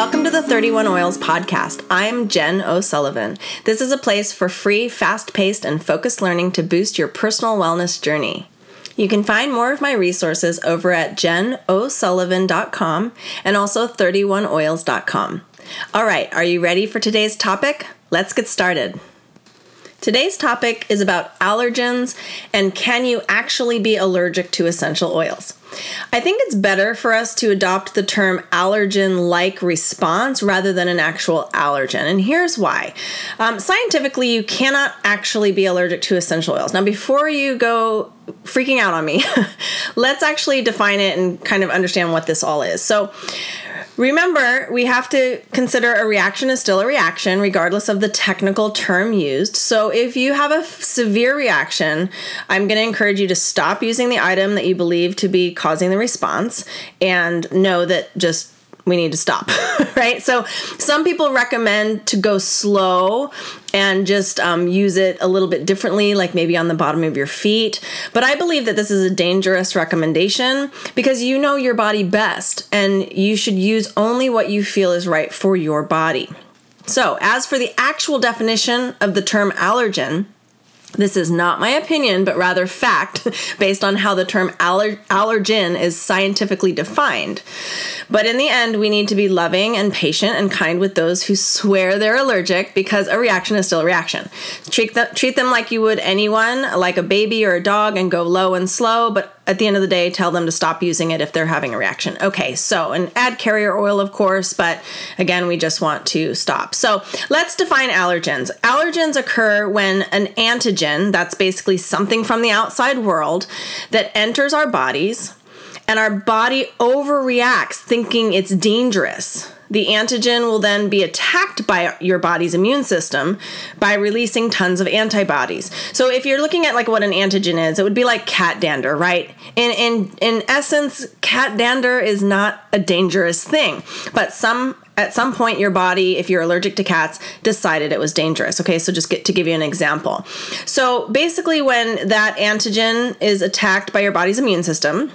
Welcome to the 31 Oils podcast. I'm Jen O'Sullivan. This is a place for free, fast paced, and focused learning to boost your personal wellness journey. You can find more of my resources over at jenosullivan.com and also 31oils.com. All right, are you ready for today's topic? Let's get started. Today's topic is about allergens and can you actually be allergic to essential oils? I think it's better for us to adopt the term allergen like response rather than an actual allergen. And here's why. Um, scientifically, you cannot actually be allergic to essential oils. Now, before you go freaking out on me, let's actually define it and kind of understand what this all is. So, Remember, we have to consider a reaction is still a reaction, regardless of the technical term used. So, if you have a severe reaction, I'm going to encourage you to stop using the item that you believe to be causing the response and know that just we need to stop, right? So, some people recommend to go slow and just um, use it a little bit differently, like maybe on the bottom of your feet. But I believe that this is a dangerous recommendation because you know your body best and you should use only what you feel is right for your body. So, as for the actual definition of the term allergen, this is not my opinion, but rather fact based on how the term aller- allergen is scientifically defined. But in the end, we need to be loving and patient and kind with those who swear they're allergic because a reaction is still a reaction. Treat, treat them like you would anyone, like a baby or a dog, and go low and slow, but at the end of the day, tell them to stop using it if they're having a reaction. Okay, so and add carrier oil, of course, but again, we just want to stop. So let's define allergens. Allergens occur when an antigen, that's basically something from the outside world, that enters our bodies and our body overreacts thinking it's dangerous. The antigen will then be attacked by your body's immune system by releasing tons of antibodies. So if you're looking at like what an antigen is, it would be like cat dander, right? In in in essence, cat dander is not a dangerous thing, but some at some point your body if you're allergic to cats decided it was dangerous okay so just get to give you an example so basically when that antigen is attacked by your body's immune system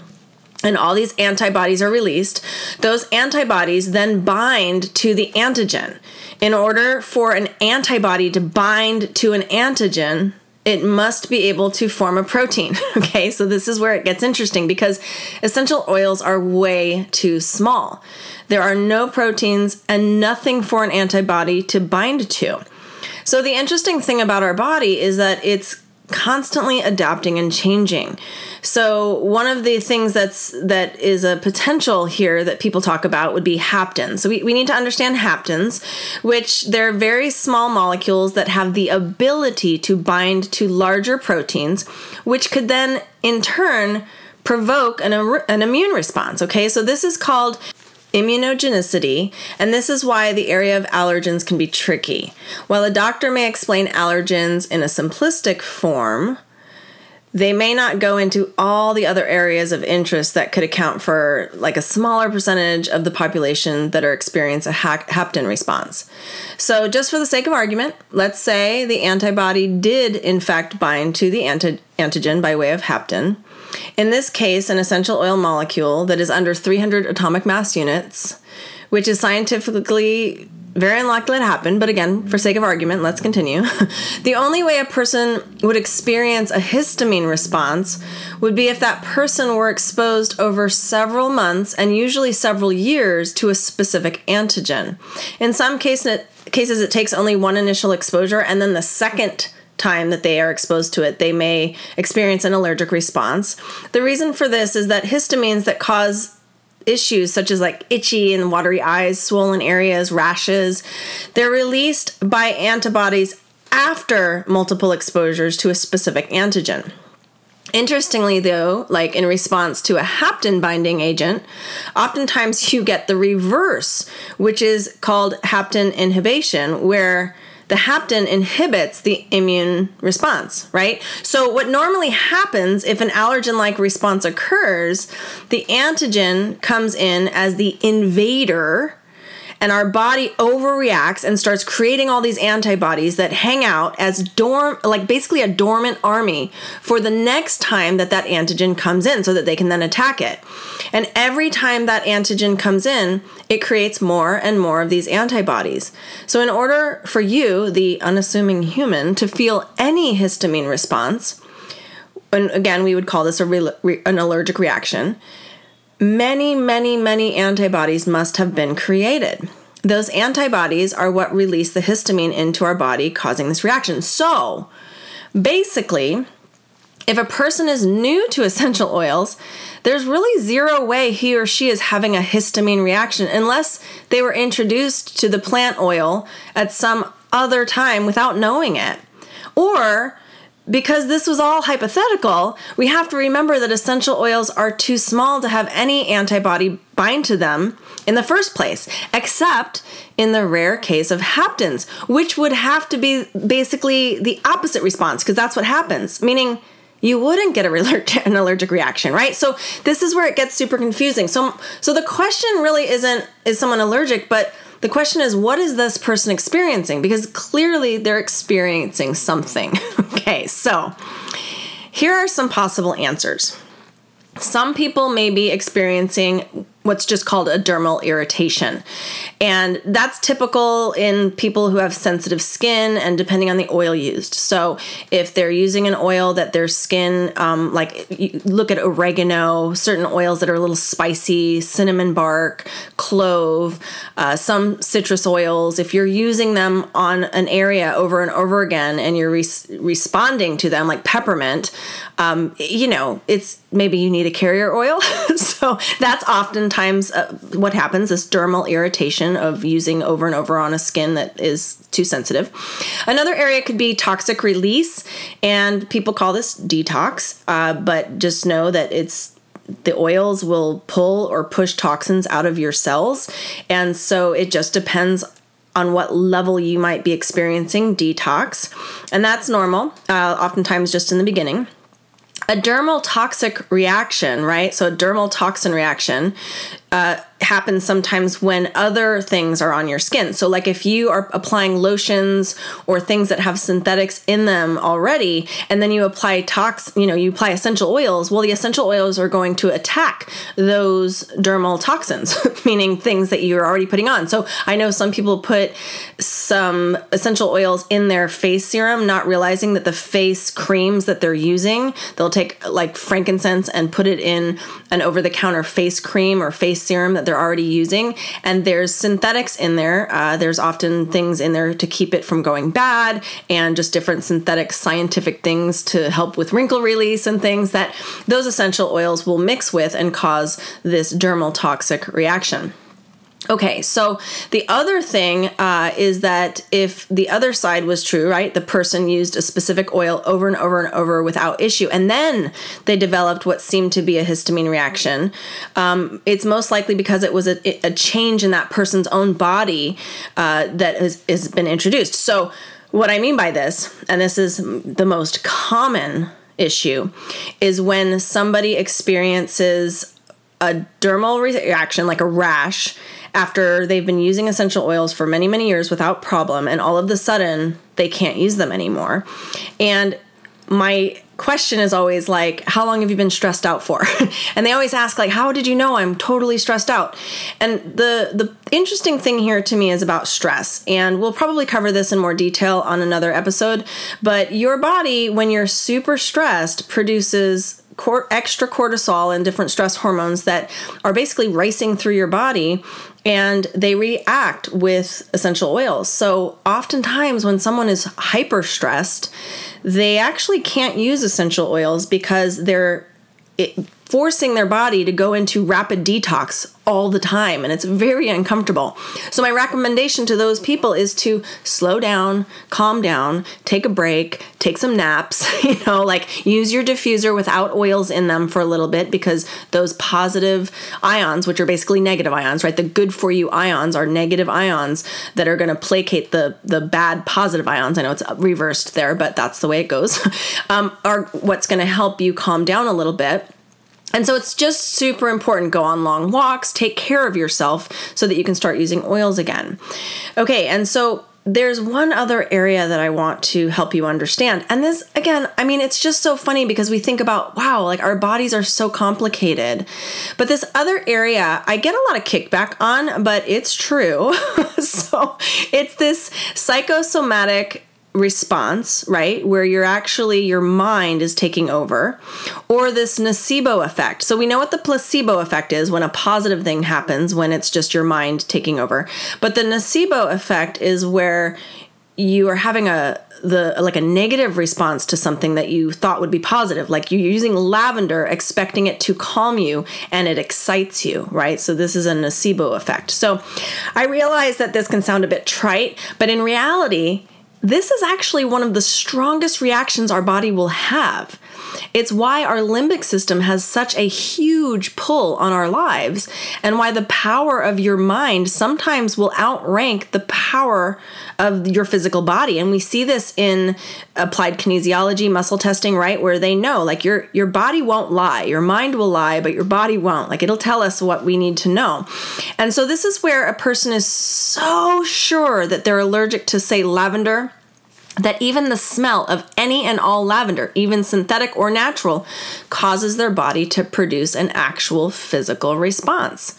and all these antibodies are released, those antibodies then bind to the antigen. In order for an antibody to bind to an antigen, it must be able to form a protein. Okay, so this is where it gets interesting because essential oils are way too small. There are no proteins and nothing for an antibody to bind to. So, the interesting thing about our body is that it's constantly adapting and changing. So one of the things that's that is a potential here that people talk about would be haptens. So we, we need to understand haptens, which they're very small molecules that have the ability to bind to larger proteins, which could then in turn provoke an, an immune response. Okay, so this is called immunogenicity, and this is why the area of allergens can be tricky. While a doctor may explain allergens in a simplistic form, they may not go into all the other areas of interest that could account for like a smaller percentage of the population that are experience a hapten response. So just for the sake of argument, let's say the antibody did in fact bind to the anti- antigen by way of hapten. In this case, an essential oil molecule that is under 300 atomic mass units, which is scientifically very unlikely to happen, but again, for sake of argument, let's continue. the only way a person would experience a histamine response would be if that person were exposed over several months and usually several years to a specific antigen. In some cases, cases it takes only one initial exposure and then the second time that they are exposed to it, they may experience an allergic response. The reason for this is that histamines that cause issues such as like itchy and watery eyes, swollen areas, rashes, they're released by antibodies after multiple exposures to a specific antigen. Interestingly, though, like in response to a hapten binding agent, oftentimes you get the reverse, which is called hapten inhibition, where the hapten inhibits the immune response, right? So, what normally happens if an allergen like response occurs, the antigen comes in as the invader and our body overreacts and starts creating all these antibodies that hang out as dorm like basically a dormant army for the next time that that antigen comes in so that they can then attack it. And every time that antigen comes in it creates more and more of these antibodies. So in order for you the unassuming human to feel any histamine response and again we would call this a re- an allergic reaction many, many, many antibodies must have been created. Those antibodies are what release the histamine into our body, causing this reaction. So, basically, if a person is new to essential oils, there's really zero way he or she is having a histamine reaction unless they were introduced to the plant oil at some other time without knowing it. Or because this was all hypothetical, we have to remember that essential oils are too small to have any antibody bind to them in the first place, except in the rare case of haptens, which would have to be basically the opposite response, because that's what happens, meaning you wouldn't get a an allergic reaction, right? So this is where it gets super confusing. So so the question really isn't is someone allergic, but the question is, what is this person experiencing? Because clearly they're experiencing something. okay, so here are some possible answers. Some people may be experiencing what's just called a dermal irritation. And that's typical in people who have sensitive skin and depending on the oil used. So, if they're using an oil that their skin, um, like look at oregano, certain oils that are a little spicy, cinnamon bark, clove, uh, some citrus oils, if you're using them on an area over and over again and you're re- responding to them, like peppermint, um, you know, it's maybe you need a carrier oil. so, that's often sometimes uh, what happens is dermal irritation of using over and over on a skin that is too sensitive. Another area could be toxic release, and people call this detox, uh, but just know that it's the oils will pull or push toxins out of your cells. And so it just depends on what level you might be experiencing detox. And that's normal, uh, oftentimes just in the beginning a dermal toxic reaction, right? So a dermal toxin reaction uh, happens sometimes when other things are on your skin. So, like if you are applying lotions or things that have synthetics in them already, and then you apply tox, you know, you apply essential oils. Well, the essential oils are going to attack those dermal toxins, meaning things that you're already putting on. So, I know some people put some essential oils in their face serum, not realizing that the face creams that they're using, they'll take like frankincense and put it in an over the counter face cream or face serum that they're already using. And there's synthetics in there. Uh, there's often things in there to keep it from going bad and just different synthetic scientific things to help with wrinkle release and things that those essential oils will mix with and cause this dermal toxic reaction. Okay, so the other thing uh, is that if the other side was true, right, the person used a specific oil over and over and over without issue, and then they developed what seemed to be a histamine reaction, um, it's most likely because it was a, a, change in that person's own body uh, that has, has been introduced. So, what I mean by this, and this is the most common issue, is when somebody experiences a dermal reaction, like a rash, after they've been using essential oils for many, many years without problem, and all of a sudden they can't use them anymore. And my question is always like how long have you been stressed out for? And they always ask like how did you know? I'm totally stressed out. And the the interesting thing here to me is about stress and we'll probably cover this in more detail on another episode but your body when you're super stressed produces extra cortisol and different stress hormones that are basically racing through your body and they react with essential oils. So, oftentimes, when someone is hyper stressed, they actually can't use essential oils because they're it, forcing their body to go into rapid detox all the time and it's very uncomfortable. So my recommendation to those people is to slow down, calm down, take a break, take some naps, you know, like use your diffuser without oils in them for a little bit because those positive ions, which are basically negative ions, right? The good for you ions are negative ions that are going to placate the the bad positive ions. I know it's reversed there, but that's the way it goes. um, are what's going to help you calm down a little bit And so it's just super important. Go on long walks, take care of yourself so that you can start using oils again. Okay, and so there's one other area that I want to help you understand. And this, again, I mean, it's just so funny because we think about, wow, like our bodies are so complicated. But this other area, I get a lot of kickback on, but it's true. so it's this psychosomatic response, right? Where you're actually, your mind is taking over, or this nocebo effect. So we know what the placebo effect is when a positive thing happens, when it's just your mind taking over. But the nocebo effect is where you are having a the like a negative response to something that you thought would be positive like you're using lavender expecting it to calm you and it excites you right so this is a nocebo effect so i realize that this can sound a bit trite but in reality this is actually one of the strongest reactions our body will have. It's why our limbic system has such a huge pull on our lives, and why the power of your mind sometimes will outrank the power of your physical body. And we see this in applied kinesiology, muscle testing, right? Where they know like your your body won't lie. Your mind will lie, but your body won't. Like it'll tell us what we need to know. And so this is where a person is so sure that they're allergic to say lavender that even the smell of any and all lavender, even synthetic or natural, causes their body to produce an actual physical response.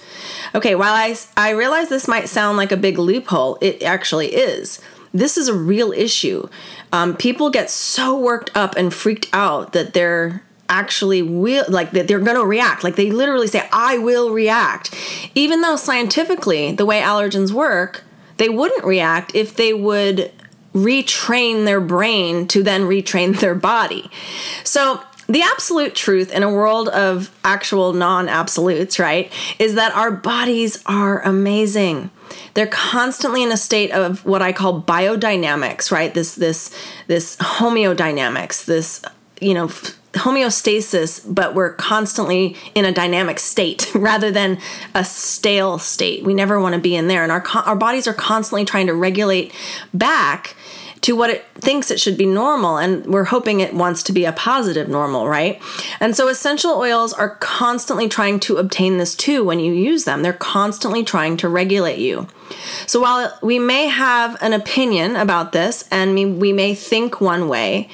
Okay, while I, I realize this might sound like a big loophole, it actually is. This is a real issue. Um, people get so worked up and freaked out that they're actually will like that they're going to react like they literally say i will react even though scientifically the way allergens work they wouldn't react if they would retrain their brain to then retrain their body. So, the absolute truth in a world of actual non absolutes, right, is that our bodies are amazing. They're constantly in a state of what I call biodynamics, right? This this this homeodynamics, this you know homeostasis, but we're constantly in a dynamic state rather than a stale state. We never want to be in there, and our our bodies are constantly trying to regulate back to what it thinks it should be normal and we're hoping it wants to be a positive normal right? And so essential oils are constantly trying to obtain this too when you use them. They're constantly trying to regulate you. So while we may have an opinion about this and we may think one way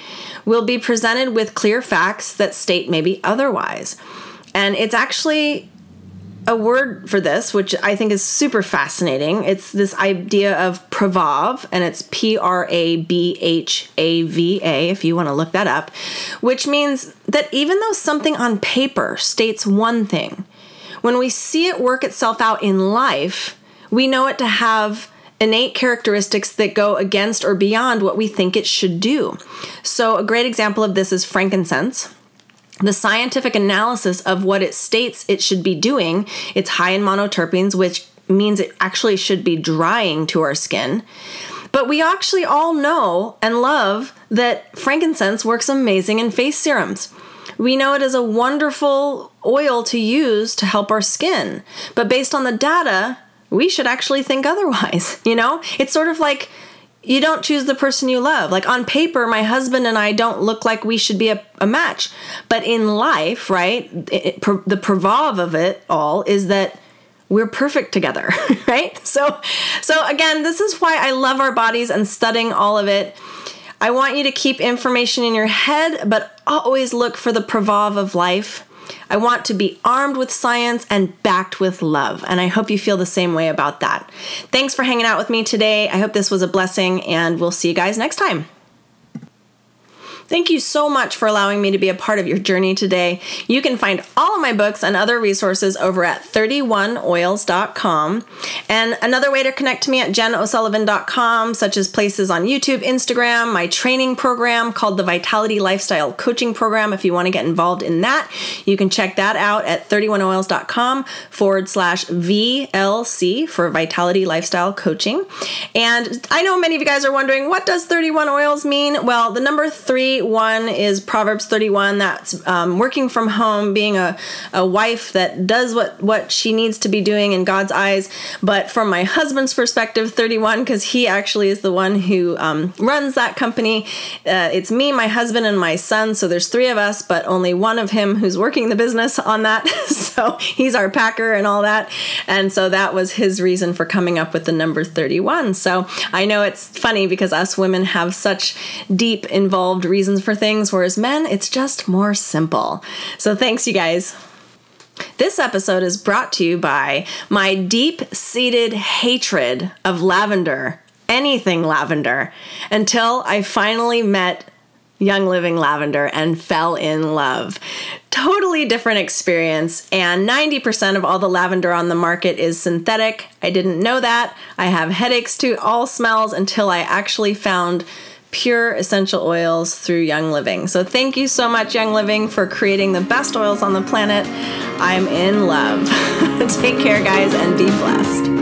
we'll be presented with clear facts that state maybe otherwise. And it's actually a word for this, which I think is super fascinating. It's this idea of Prabhav, and it's P R A B H A V A, if you want to look that up, which means that even though something on paper states one thing, when we see it work itself out in life, we know it to have innate characteristics that go against or beyond what we think it should do. So, a great example of this is frankincense the scientific analysis of what it states it should be doing, it's high in monoterpenes, which means it actually should be drying to our skin. But we actually all know and love that frankincense works amazing in face serums. We know it is a wonderful oil to use to help our skin. But based on the data, we should actually think otherwise. You know, it's sort of like you don't choose the person you love. Like on paper, my husband and I don't look like we should be a, a match. But in life, right, it, it, the prabhav of it all is that we're perfect together, right? So, so again, this is why I love our bodies and studying all of it. I want you to keep information in your head, but always look for the prabhav of life I want to be armed with science and backed with love. And I hope you feel the same way about that. Thanks for hanging out with me today. I hope this was a blessing, and we'll see you guys next time. Thank you so much for allowing me to be a part of your journey today. You can find all of my books and other resources over at 31oils.com. And another way to connect to me at jenosullivan.com, such as places on YouTube, Instagram, my training program called the Vitality Lifestyle Coaching Program. If you want to get involved in that, you can check that out at 31oils.com forward slash VLC for Vitality Lifestyle Coaching. And I know many of you guys are wondering, what does 31 oils mean? Well, the number three one is Proverbs 31. That's um, working from home, being a, a wife that does what, what she needs to be doing in God's eyes. But from my husband's perspective, 31, because he actually is the one who um, runs that company. Uh, it's me, my husband, and my son. So there's three of us, but only one of him who's working the business on that. so he's our packer and all that. And so that was his reason for coming up with the number 31. So I know it's funny because us women have such deep, involved reasons for things, whereas men, it's just more simple. So thanks, you guys. This episode is brought to you by my deep seated hatred of lavender, anything lavender, until I finally met Young Living Lavender and fell in love. Totally different experience, and 90% of all the lavender on the market is synthetic. I didn't know that. I have headaches to all smells until I actually found pure essential oils through Young Living. So thank you so much, Young Living, for creating the best oils on the planet. I'm in love. Take care, guys, and be blessed.